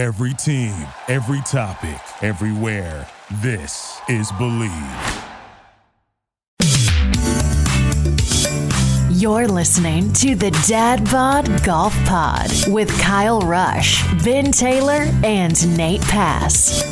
Every team, every topic, everywhere. This is Bleav. You're listening to the Dad Bod Golf Pod with Kyle Rush, Ben Taylor, and Nate Pass.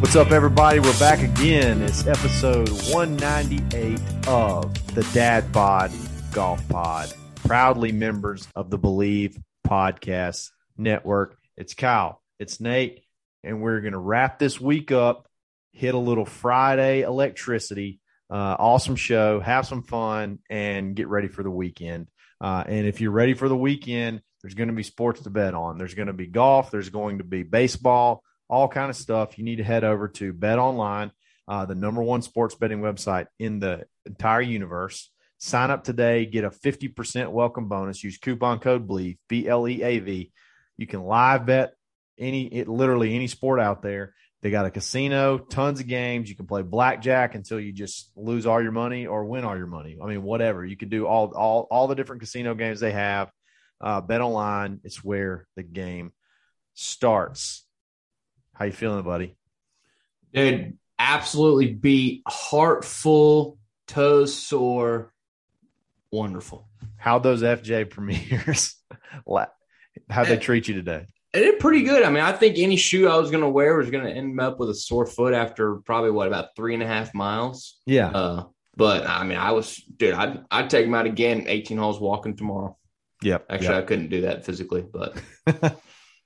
What's up, everybody? We're back again. It's episode 198 of the Dad Bod Golf Pod. Proudly members of the Bleav Podcast Network. It's Kyle, it's Nate, and we're going to wrap this week up, hit a little Friday electricity. Uh, awesome show, have some fun, and get ready for the weekend. Uh, and if you're ready for the weekend, there's going to be sports to bet on. There's going to be golf. There's going to be baseball, all kind of stuff. You need to head over to Bet Online, uh, the number one sports betting website in the entire universe. Sign up today, get a 50% welcome bonus. Use coupon code BLEAV, B L E A V. You can live bet any, it, literally any sport out there. They got a casino, tons of games. You can play blackjack until you just lose all your money or win all your money. I mean, whatever. You can do all all all the different casino games they have. Uh, bet online. It's where the game starts. How you feeling, buddy? Dude, absolutely beat, heart full, toes sore, wonderful. How those FJ premieres? How'd they treat you today? It did pretty good. I mean, I think any shoe I was going to wear was going to end up with a sore foot after probably what about three and a half miles. Yeah. Uh, but I mean, I was, dude, I'd, I'd take them out again, 18 holes walking tomorrow. Yep. Actually, yep. I couldn't do that physically, but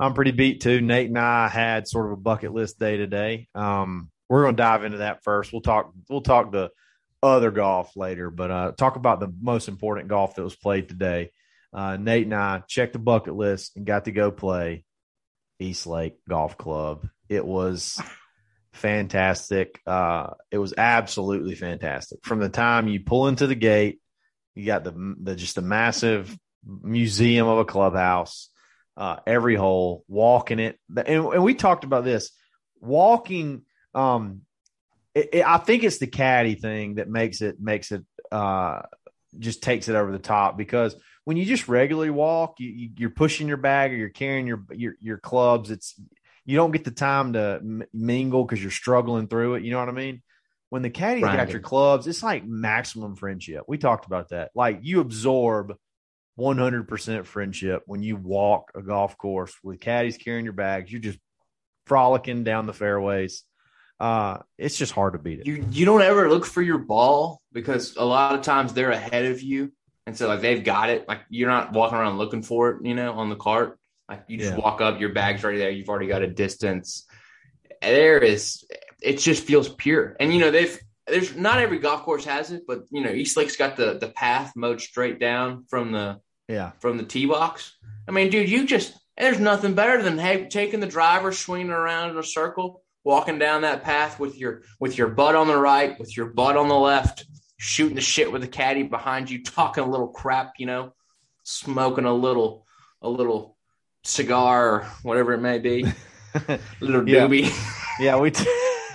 I'm pretty beat too. Nate and I had sort of a bucket list day today. Um, we're going to dive into that first. We'll talk, we'll talk the other golf later, but uh, talk about the most important golf that was played today. Uh, Nate and I checked the bucket list and got to go play East Lake Golf Club. It was fantastic. Uh, it was absolutely fantastic. From the time you pull into the gate, you got the, the just a massive museum of a clubhouse. Uh, every hole, walking it, and, and, we talked about this. Walking, um, it, it, I think it's the caddy thing that makes it makes it uh, just takes it over the top because when you just regularly walk, you, you, are pushing your bag or you're carrying your your your clubs. It's you don't get the time to m- mingle because you're struggling through it. You know what I mean? When the caddy's right. got your clubs, it's like maximum friendship. We talked about that. Like you absorb 100% friendship when you walk a golf course with caddies carrying your bags. You're just frolicking down the fairways. Uh, it's just hard to beat it. You you don't ever look for your ball because a lot of times they're ahead of you, and so like they've got it. Like you're not walking around looking for it, you know, on the cart. Like you just yeah. walk up, your bag's right there. You've already got a distance. There is, it just feels pure. And you know they've there's not every golf course has it, but you know East Lake's got the the path mowed straight down from the yeah from the tee box. I mean, dude, you just there's nothing better than hey, taking the driver, swinging around in a circle, walking down that path with your with your butt on the right, with your butt on the left, shooting the shit with the caddy behind you, talking a little crap, you know, smoking a little a little cigar or whatever it may be, little yeah. doobie. yeah, we. T-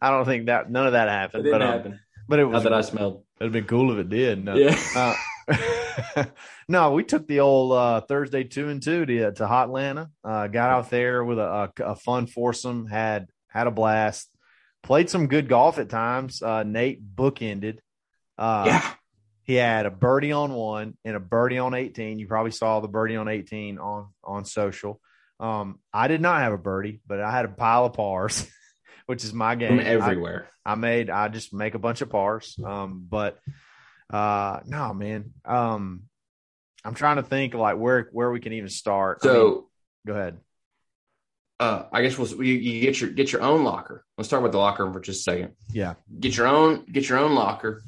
I don't think that none of that happened. It didn't but, um, happen. But it was Not that I smelled. It'd been cool if it did. No. Yeah. Uh, no, we took the old uh, Thursday two and two to to Hot Atlanta. Uh, got out there with a, a, a, fun foursome. Had had a blast. Played some good golf at times. Uh, Nate bookended. Uh, yeah. He had a birdie on one and a birdie on 18. You probably saw the birdie on 18 on on social. Um, I did not have a birdie, but I had a pile of pars, which is my game. From everywhere. I, I, made I just make a bunch of pars. Um, but uh no man. Um I'm trying to think like where where we can even start. So I mean, go ahead. Uh, I guess we'll you, you get your get your own locker. Let's talk about the locker room for just a second. Yeah, get your own get your own locker,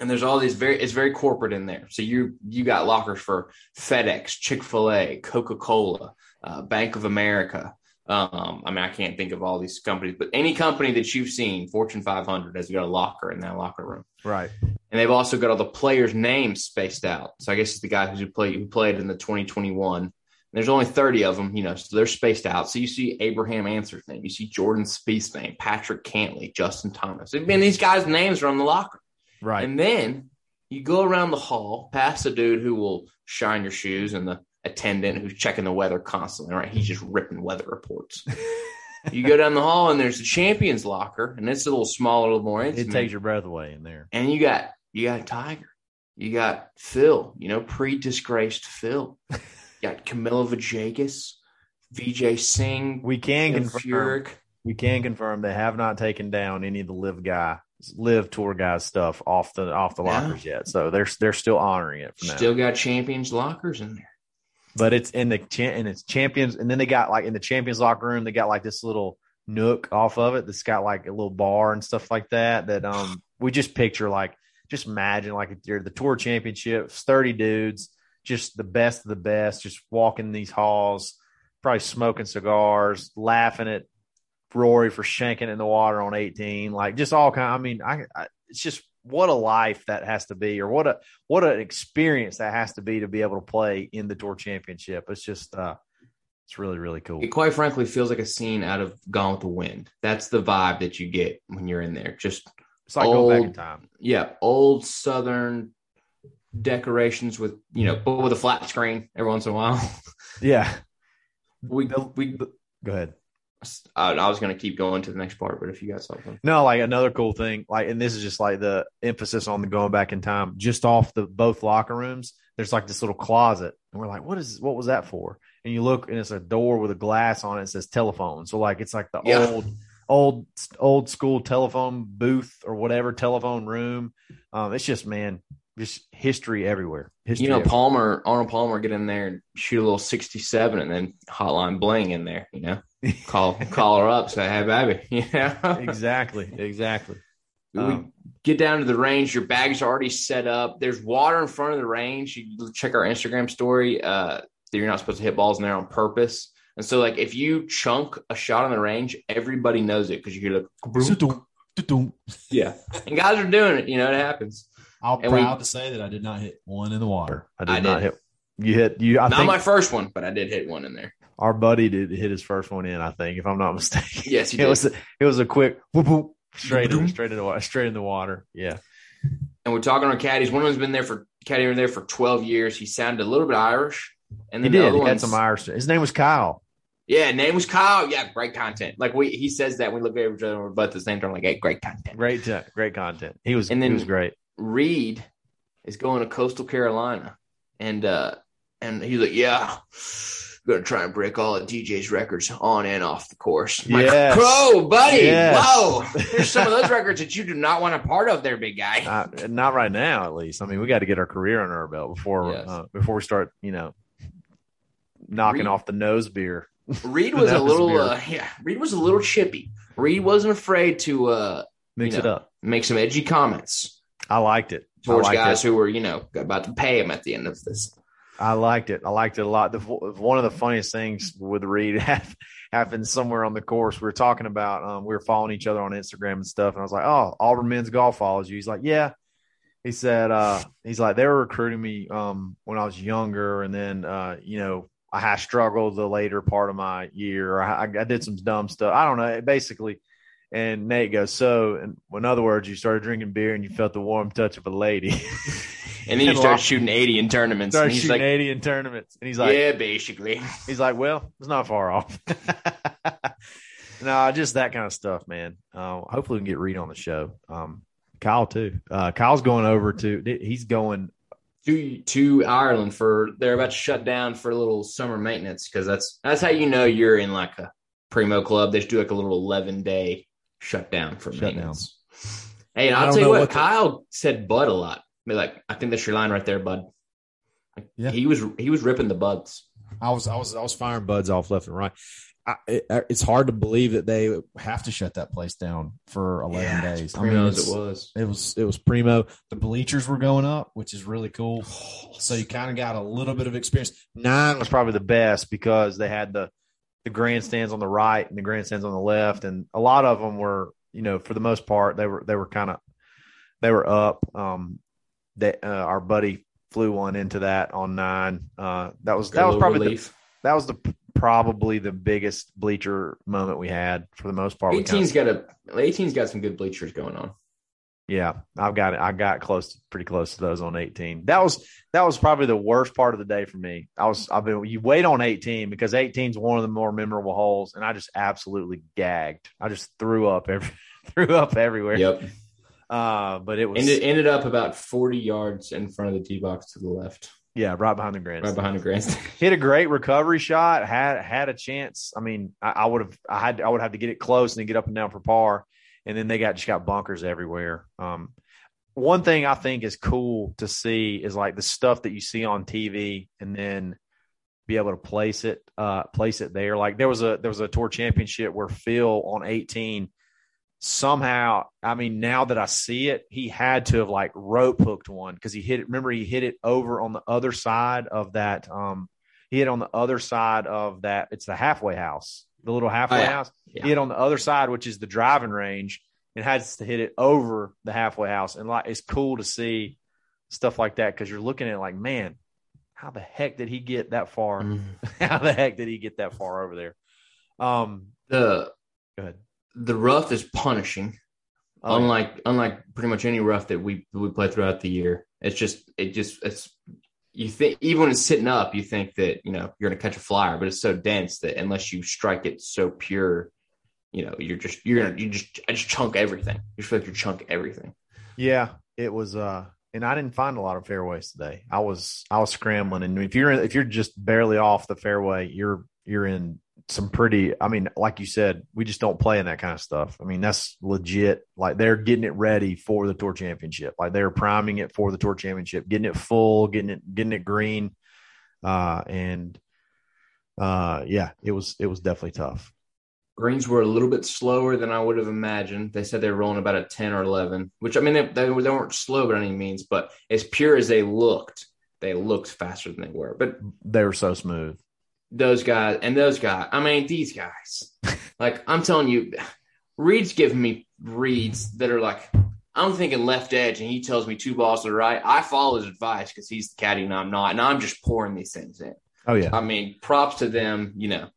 and there's all these very it's very corporate in there. So you you got lockers for FedEx, Chick Fil A, Coca Cola, uh, Bank of America. Um, I mean, I can't think of all these companies, but any company that you've seen, Fortune 500, has got a locker in that locker room. Right. And they've also got all the players' names spaced out. So I guess it's the guys who played who played in the 2021 there's only 30 of them, you know, so they're spaced out. So you see Abraham Ancer's name, you see Jordan Spieth's name, Patrick Cantlay, Justin Thomas. I mean, these guys' names are on the locker. Right. And then you go around the hall past the dude who will shine your shoes and the attendant who's checking the weather constantly, right? He's just ripping weather reports. you go down the hall and there's the champions locker, and it's a little smaller, a little more intimate. It takes your breath away in there. and you got you got Tiger, you got Phil, you know, pre-disgraced Phil, you got Camilo Villegas, Vijay Singh, We can confirm. Furyk. We can confirm they have not taken down any of the live guy, live tour guys stuff off the off the lockers yet. So they're they're still honoring it for now. Still got champions lockers in there. But it's in the cha- and it's champions, and then they got like in the champions locker room, they got like this little nook off of it that's got like a little bar and stuff like that. That um we just picture like just imagine like if you're the tour championships, thirty dudes, just the best of the best, just walking these halls, probably smoking cigars, laughing at Rory for shanking in the water on 18, like just all kind. I mean, I, I it's just what a life that has to be, or what a what an experience that has to be to be able to play in the tour championship. It's just uh it's really really cool. It quite frankly feels like a scene out of Gone with the Wind. That's the vibe that you get when you're in there. Just It's like going back in old- time. yeah, old southern decorations with you know, but with a flat screen every once in a while. Yeah, we we go ahead. I, I was gonna keep going to the next part, but if you got something, No, like another cool thing, like, and this is just like the emphasis on the going back in time. Just off the both locker rooms, there's like this little closet, and we're like, "What is? What was that for?" And you look, and it's a door with a glass on it. It says telephone. So like, it's like the Yeah. old, old, old school telephone booth or whatever telephone room. Um, it's just man, just history everywhere. History. you know, everywhere. Palmer Arnold Palmer get in there and shoot a little sixty seven, and then hotline bling in there. You know, call call her up, say, "Hey, baby," you know. exactly, exactly. we Um, get down to the range. Your bags are already set up. There's water in front of the range. You check our Instagram story. Uh, you're not supposed to hit balls in there on purpose. And so, like, if you chunk a shot on the range, everybody knows it because you hear the yeah. And guys are doing it. You know, it happens. I'm And we- proud to say that I did not hit one in the water. I did I not did. hit. You hit you. I Not think my first one, but I did hit one in there. Our buddy did hit his first one in. I think, if I'm not mistaken. Yes, he it was a, it was a quick whoop, whoop, straight in, straight in the water, straight in the water. Yeah, And we're talking our caddies. One of them's been there for caddy been there for 12 years. He sounded a little bit Irish. And he then the did. other He had some Irish. His name was Kyle. Yeah, name was Kyle. Yeah, great content. Like we, he says that we look at each other and we're both at the same time. Like, hey, great content. Great, t- great content. He was. And he then- was great. Reed is going to Coastal Carolina, and uh, and he's like, yeah, gonna try and break all of DJ's records on and off the course. Like, Yes. whoa, buddy, Yes. whoa! There's some of those records that you do not want a part of, there, big guy. Uh, not right now, at least. I mean, we got to get our career under our belt before Yes. uh, before we start. You know, knocking Reed- off the nose beer. Reed was a little, uh, yeah, Reed was a little chippy. Reed wasn't afraid to uh, Mix You it up. make some edgy comments I liked it. I towards liked guys it. who were, you know, about to pay him at the end of this. I liked it. I liked it a lot. The, one of the funniest things with Reed happened somewhere on the course. We were talking about, um, we were following each other on Instagram and stuff. And I was like, oh, Auburn men's golf follows you. He's like, yeah. He said, uh, he's like, they were recruiting me um, when I was younger. And then, uh, you know, I struggled the later part of my year. I, I did some dumb stuff. I don't know. Basically, and Nate goes, so, and in other words, you started drinking beer and you felt the warm touch of a lady. And then you And start lost- shooting 80 in tournaments. started and he's shooting like, 80 in tournaments. And he's like, yeah, basically. He's like, well, it's not far off. no, just that kind of stuff, man. Uh, hopefully, we can get Reed on the show. Um, Kyle too. Uh, Kyle's going over to. He's going. to to Ireland for they're about to shut down for a little summer maintenance because that's that's how you know you're in like a primo club. They just do like a little eleven day shutdown for Shutdown. maintenance. Hey, and I I'll tell you know what, what the- Kyle said Bud a lot. Be like, I think that's your line right there, Bud. Yeah. he was he was ripping the buds. I was I was I was firing buds off left and right. I, it, it's hard to believe that they have to shut that place down for eleven days. I mean, it was. It was it was primo. The bleachers were going up, which is really cool. So you kind of got a little bit of experience. Nine was probably the best because they had the the grandstands on the right and the grandstands on the left, and a lot of them were, you know, for the most part, they were they were kind of they were up. Um, that uh, our buddy flew one into that on nine. Uh, that was that was probably the, that was the probably the biggest bleacher moment we had for the most part. We kinda- 18's got a 18's got some good bleachers going on. Yeah, I've got it. I got close, pretty close to those on 18. That was that was probably the worst part of the day for me. I was I've been you wait on 18 because 18 is one of the more memorable holes, and I just absolutely gagged. I just threw up every threw up everywhere. Yep. Uh, but it was Ended, ended up about 40 yards in front of the tee box to the left, yeah, right behind the grandstand. right behind the grandstand. hit a great recovery shot. Had had a chance. I mean, I, I would have. I had. I would have to get it close and then get up and down for par. And then they got just got bunkers everywhere. Um, one thing I think is cool to see is like the stuff that you see on TV, and then be able to place it, uh, place it there. Like there was a there was a tour championship where Phil on eighteen somehow. I mean, now that I see it, he had to have like rope hooked one because he hit it. Remember, he hit it over on the other side of that. Um, he hit on the other side of that. It's the halfway house, the little halfway Oh, yeah. house. Yeah. He hit on the other side, which is the driving range, and has to hit it over the halfway house. And like, it's cool to see stuff like that because you're looking at it like, man, how the heck did he get that far? Mhm. how the heck did he get that far over there? Um, The go ahead. The rough is punishing. Oh, yeah. unlike unlike pretty much any rough that we we play throughout the year. It's just it just it's you think even when it's sitting up, you think that you know you're gonna catch a flyer, but it's so dense that unless you strike it so pure, you know you're just you're gonna you just I just chunk everything. You just feel like you chunk everything. Yeah, it was uh and I didn't find a lot of fairways today. I was I was scrambling and if you're if you're just barely off the fairway, you're you're in some pretty I mean, like you said, we just don't play in that kind of stuff. I mean, that's legit. Like they're getting it ready for the tour championship. Like they're priming it for the tour championship, getting it full, getting it getting it green. Uh and uh yeah, it was it was definitely tough. Greens were a little bit slower than I would have imagined. They said they were rolling about a ten or eleven, which I mean they they weren't slow by any means, but as pure as they looked, they looked faster than they were. But They were so smooth. Those guys and those guys. I mean, these guys. like I'm telling you, Reed's giving me reads that are like I'm thinking left edge, and he tells me two balls to the right. I follow his advice because he's the caddy and I'm not, and I'm just pouring these things in. Oh yeah. I mean, props to them. You know,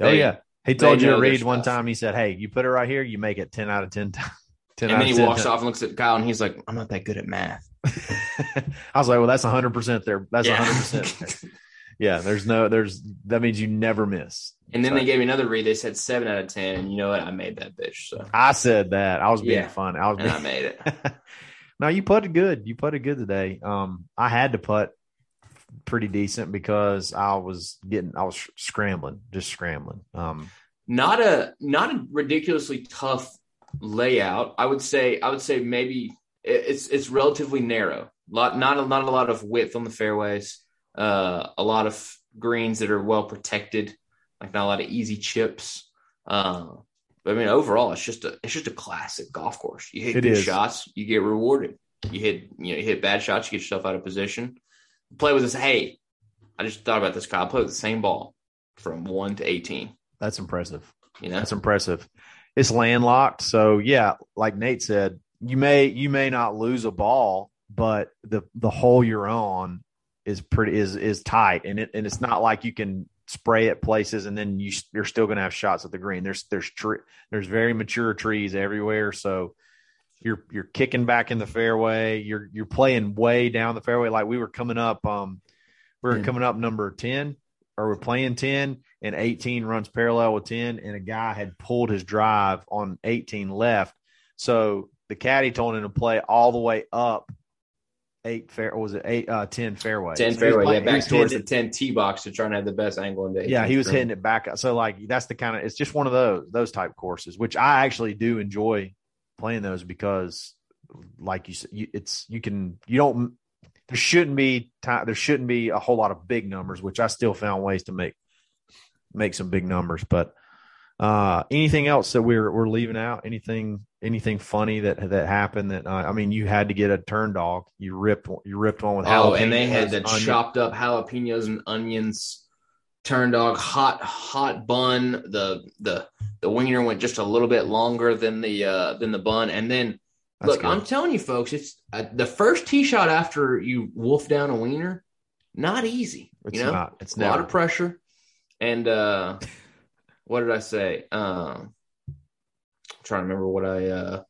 oh yeah. He told you to read one time. He said, "Hey, you put it right here. You make it ten out of ten times." 10 and then he walks off and looks at Kyle, and he's like, "I'm not that good at math." I was like, well, that's hundred percent there. That's Yeah. hundred percent. Yeah, there's no, there's that means you never miss. and then So- they gave me another read. They said seven out of ten, and you know what? I made that bitch. So I said that. I was being Yeah. fun. I was. and I made it. no, you putted good. You putted good today. Um, I had to put pretty decent because I was getting, I was scrambling, just scrambling. Um, not a not a ridiculously tough layout. I would say I would say maybe it's it's relatively narrow. Lot not a, not a lot of width on the fairways. Uh, a lot of greens that are well protected, like not a lot of easy chips. Uh, but I mean, overall, it's just a it's just a classic golf course. You hit It good is. shots, you get rewarded. You hit you know you hit bad shots, you get yourself out of position. Play with this. Hey, I just thought about this, Kyle. Play with the same ball from one to eighteen. that's impressive. You know, That's impressive. It's landlocked, so yeah, like Nate said, you may you may not lose a ball, but the the hole you're on is pretty is is tight, and it and it's not like you can spray it places and then you you're still going to have shots at the green. There's there's tree there's very mature trees everywhere, so you're you're kicking back in the fairway. You're you're playing way down the fairway. Like we were coming up, um, we were coming up number ten, or we're playing ten, and 18 runs parallel with 10 and a guy had pulled his drive on 18 left so the caddy told him to play all the way up eight fair or was it eight uh 10 fairway ten So fairway, yeah, playing- he back towards the ten tee box to try and have the best angle in the yeah he was hitting it back so like that's the kind of it's just one of those those type courses which i actually do enjoy playing those because like you said you, it's you can you don't there shouldn't be time there shouldn't be a whole lot of big numbers which i still found ways to make make some big numbers but uh anything else that we're we're leaving out anything anything funny that that happened that uh, i mean you had to get a turn dog you ripped one- you ripped one with Oh, and they had the chopped up jalapenos and onions, turn dog, hot hot bun. The the the wiener went just a little bit longer than the uh than the bun, and then That's look, good. I'm telling you, folks, it's uh, the first tee shot after you wolf down a wiener, not easy. it's you know, not it's a lot of pressure. And uh what did I say? Um trying to remember what I uh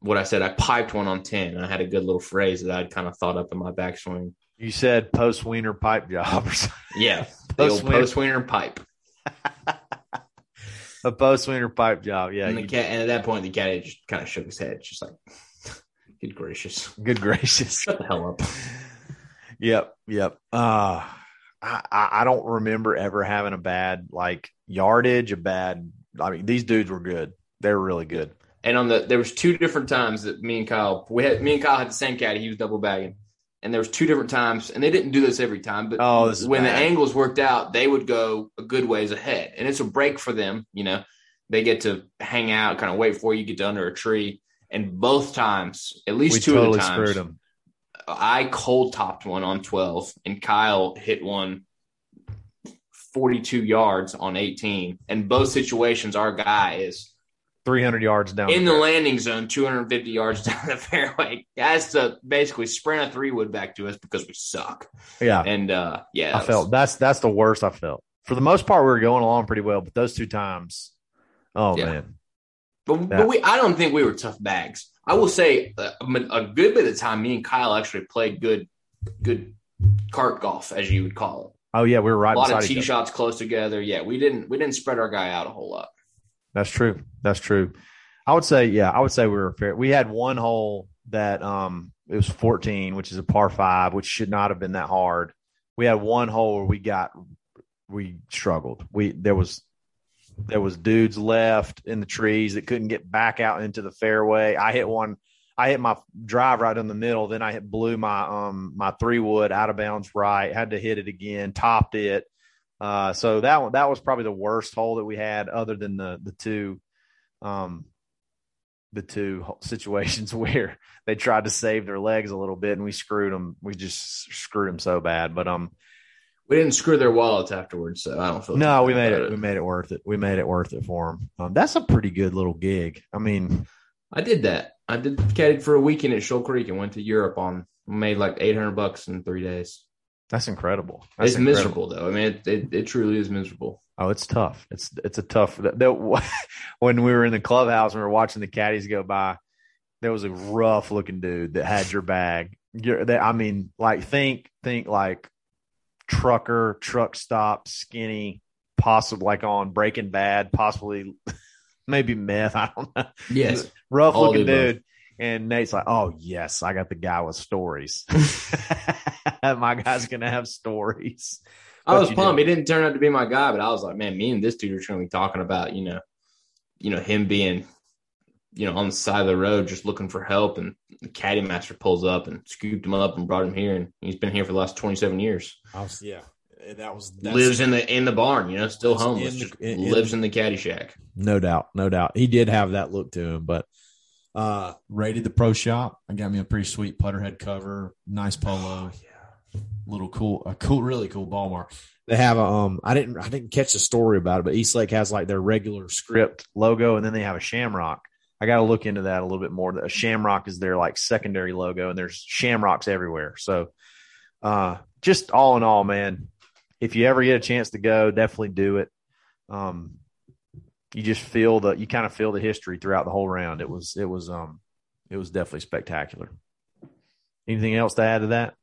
what I said. I piped one on ten. And I had a good little phrase that I'd kind of thought up in my backswing. You said post wiener pipe job or something. Yeah, the old Post-wiener. pipe. A post wiener pipe job. Yeah. and the cat, and at that point, the cat just kind of shook his head, just like, "Good gracious, good gracious. shut the hell up." Yep, yep. Uh I, I I don't remember ever having a bad like yardage, a bad I mean, these dudes were good. They were really good. And on the there was two different times that me and Kyle we had me and Kyle had the same caddy. He was double bagging, and there was two different times, and they didn't do this every time. But Oh, this is when bad. the angles worked out, they would go a good ways ahead, and it's a break for them. You know, they get to hang out, kind of wait for you, get to under a tree, and both times, at least We two totally of the times, screwed them. I cold topped one on 12 and Kyle hit one 42 yards on 18. And both situations, our guy is 300 yards down. in the fairway. landing zone, 250 yards down the fairway. Has to basically sprint a three wood back to us because we suck. Yeah. And uh, yeah, I was- felt that's that's the worst I felt. For the most part, we were going along pretty well, but those two times, oh Yeah. man, But, but we, I don't think we were tough bags. I will say uh, a good bit of the time, me and Kyle actually played good, good cart golf, as you would call it. oh yeah, we were right a lot of tee shots close together. Yeah, we didn't we didn't spread our guy out a whole lot. That's true. That's true. I would say, yeah, I would say we were fair. We had one hole that um it was 14, which is a par five, which should not have been that hard. We had one hole where we got we struggled. We there was there was dudes left in the trees that couldn't get back out into the fairway. I hit one I hit my drive right in the middle, then I hit blew my um my three wood out of bounds right, had to hit it again, topped it. Uh, so that one that was probably the worst hole that we had, other than the the two, um, the two situations where they tried to save their legs a little bit and we screwed them. We just screwed them so bad. But um, We didn't screw their wallets afterwards, so I don't feel. no, we made about it. We made it worth it. We made it worth it for them. Um, that's a pretty good little gig. I mean, I did that. I did caddied for a weekend at Shoal Creek and went to Europe on made like eight hundred bucks in three days. that's incredible. That's it's incredible. miserable though. I mean, it, it, it truly is miserable. Oh, it's tough. It's it's a tough. That, that- when we were in the clubhouse and we were watching the caddies go by, there was a rough looking dude that had your bag. Your, that I mean, like think think like trucker, truck stop, skinny, possible like on Breaking Bad, possibly maybe meth. I don't know. Yes, Rough All looking dude. And Nate's like, "Oh yes, I got the guy with stories. My guy's gonna have stories." I But was pumped. He didn't turn out to be my guy, but I was like, man, me and this dude are going to be talking about, you know, you know, him being, you know, on the side of the road just looking for help, and the caddy master pulls up and scooped him up and brought him here, and he's been here for the last twenty seven years. Was, yeah, that was that's, lives in the in the barn, you know, still homeless, in the- in- lives in the caddy shack. no doubt, no doubt. He did have that look to him, but uh rated the pro shop. I got me a pretty sweet putter head cover, nice polo, Yeah. little cool, a cool, really cool ball mark. They have a um. I didn't, I didn't catch the story about it, but East Lake has like their regular script logo, and then they have a shamrock. I got to look into that a little bit more. A shamrock is their like secondary logo, and there's shamrocks everywhere. So, uh, just all in all, man, if you ever get a chance to go, definitely do it. Um, you just feel the, you kind of feel the history throughout the whole round. It was, it was, um, it was definitely spectacular. Anything else to add to that?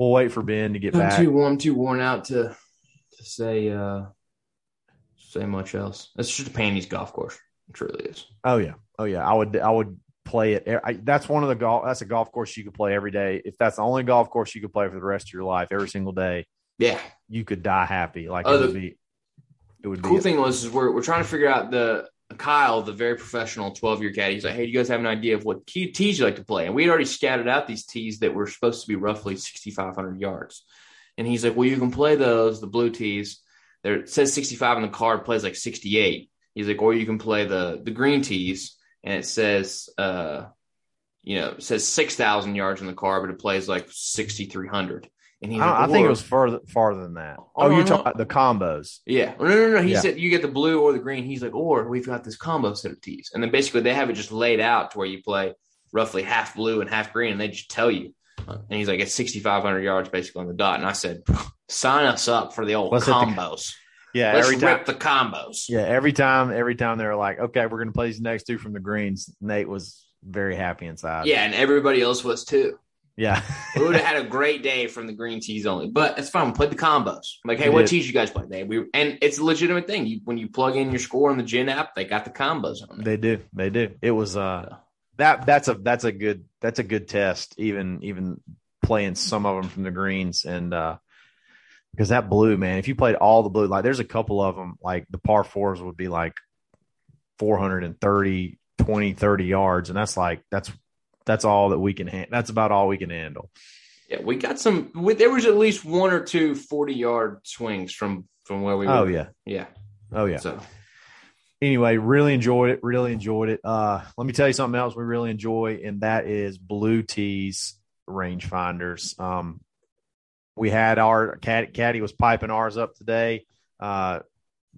We'll wait for Ben to get I'm back. too warm, too worn out to to say uh say much else. It's just a panties golf course. It truly is. Oh yeah, oh yeah. I would I would play it. I, that's one of the golf. That's a golf course you could play every day. If that's the only golf course you could play for the rest of your life, every single day, Yeah. you could die happy. Like Oh, it the- would be. It would cool be. thing was is we're we're trying to figure out the Kyle, the very professional twelve year caddy. He's like, hey, do you guys have an idea of what key tees you like to play? And we had already scattered out these tees that were supposed to be roughly sixty five hundred yards. And he's like, well, you can play those, the blue tees. There it says sixty five on the card, plays like sixty eight. He's like, or you can play the the green tees, and it says, uh, you know, it says six thousand yards in the car, but it plays like sixty three hundred. And he's I, like, I think it was further farther than that. Oh, Oh, you're no. talking about the combos. Yeah. No, no, no. He Yeah. said you get the blue or the green. He's like, or we've got this combo set of tees. And then basically they have it just laid out to where you play roughly half blue and half green, and they just tell you. And he's like, it's 6,500 yards basically on the dot. And I said, sign us up for the old combos. Yeah, Let's every time. rip the combos. Yeah, every time. Every time they're like, "Okay, we're going to play these next two from the greens." Nate was very happy inside. Yeah, and everybody else was too. Yeah. we would have had a great day from the green teas only, but it's fun. We played the combos. Like, hey, what teas you guys play? They we and it's a legitimate thing. You when you plug in your score on the GHIN app, they got the combos on there. They do. They do. It was uh that that's a that's a good that's a good test even even playing some of them from the greens and uh because that blue man if you played all the blue like there's a couple of them like the par fours would be like 430 20 30 yards and that's like that's that's all that we can ha- that's about all we can handle Yeah, we got some. We, there was at least one or two 40 yard swings from from where we were. oh yeah yeah. oh yeah So anyway, really enjoyed it. Really enjoyed it. Uh, let me tell you something else we really enjoy, and that is Blue Tees rangefinders. Um, we had our cat caddy was piping ours up today. Uh,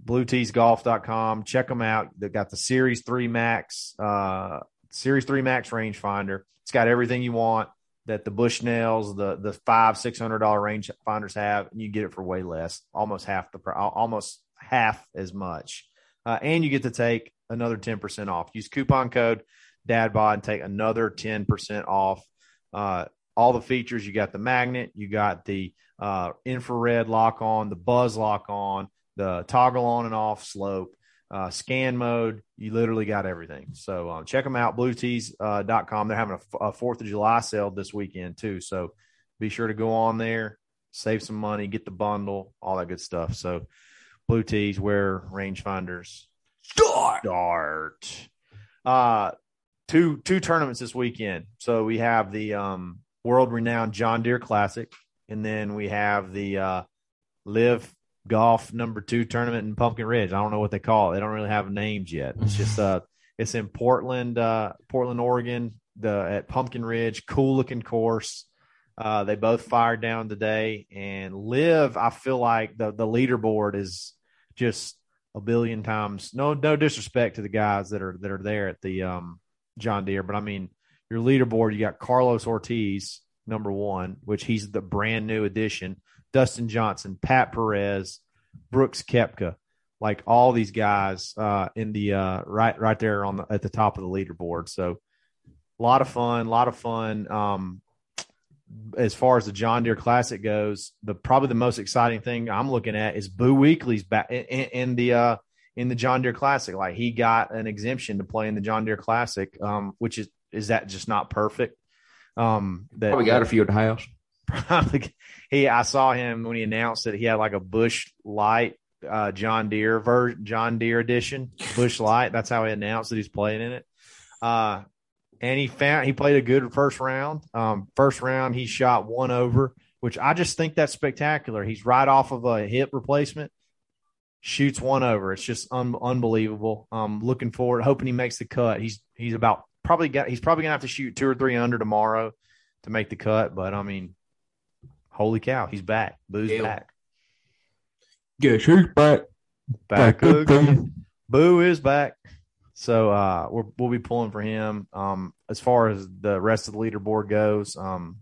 BlueTeesGolf.com. Check them out. They've got the Series Three Max, uh, Series Three Max rangefinder. It's got everything you want that the Bushnells, the the five six hundred dollar rangefinders have, and you get it for way less, almost half the almost half as much uh, and you get to take another 10% off. Use coupon code DADBOD and take another 10% off. Uh, all the features you got the magnet, you got the uh, infrared lock on, the buzz lock on, the toggle on and off slope, uh, scan mode. You literally got everything. So um, check them out, bluetees.com. They're having a, a 4th of July sale this weekend too. So be sure to go on there, save some money, get the bundle, all that good stuff. So blue tees, wear rangefinders. Dart. Dart. Uh two two tournaments this weekend. So we have the um world renowned John Deere Classic, and then we have the uh live golf number two tournament in Pumpkin Ridge. I don't know what they call it. They don't really have names yet. It's just uh it's in Portland, uh Portland, Oregon, the at Pumpkin Ridge, cool looking course. Uh, they both fired down today, and live. I feel like the the leaderboard is just a billion times. No, no disrespect to the guys that are that are there at the um, John Deere, but I mean your leaderboard. You got Carlos Ortiz, number one, which he's the brand new addition. Dustin Johnson, Pat Perez, Brooks Koepka, like all these guys uh, in the uh, right right there on the at the top of the leaderboard. So a lot of fun, a lot of fun. Um, as far as the John Deere Classic goes, the probably the most exciting thing I'm looking at is Boo Weekley's back in, in the uh, in the John Deere Classic. Like he got an exemption to play in the John Deere Classic, um, which is is that just not perfect? Um, that probably got a few at the house. probably he I saw him when he announced that he had like a Busch Light uh, John Deere ver- John Deere edition Busch Light. That's how he announced that he's playing in it. Uh, and he found he played a good first round. Um, first round he shot one over, which I just think that's spectacular. He's right off of a hip replacement, shoots one over. It's just un- unbelievable. Um, looking forward, hoping he makes the cut. He's he's about probably got he's probably gonna have to shoot two or three under tomorrow to make the cut. But I mean, holy cow, he's back. Boo's Deal. back. Guess who's back? Back Back again. again. Boo is back. So uh, we're, we'll be pulling for him. Um, as far as the rest of the leaderboard goes, um,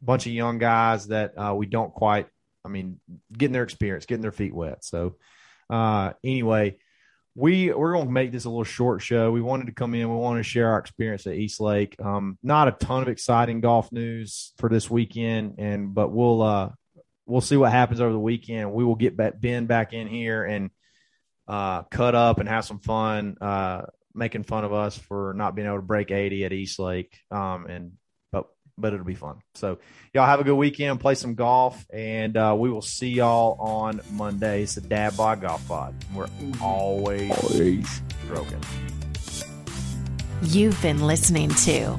bunch of young guys that uh, we don't quite. I mean, getting their experience, getting their feet wet. So uh, anyway, we we're going to make this a little short show. We wanted to come in. We wanted to share our experience at East Lake. Um, not a ton of exciting golf news for this weekend, and but we'll uh, we'll see what happens over the weekend. We will get back, Ben back in here and uh, cut up and have some fun, uh, making fun of us for not being able to break 80 at East Lake. Um, and, but, but it'll be fun. So y'all have a good weekend, play some golf, and uh, we will see y'all on Monday. It's the Dad Bod Golf Pod. We're always, always broken. You've been listening to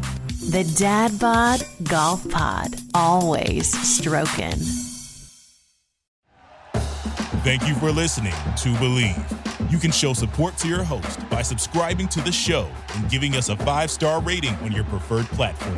the Dad Bod Golf Pod. Always stroking. Thank you for listening to Bleav. You can show support to your host by subscribing to the show and giving us a five star rating on your preferred platform.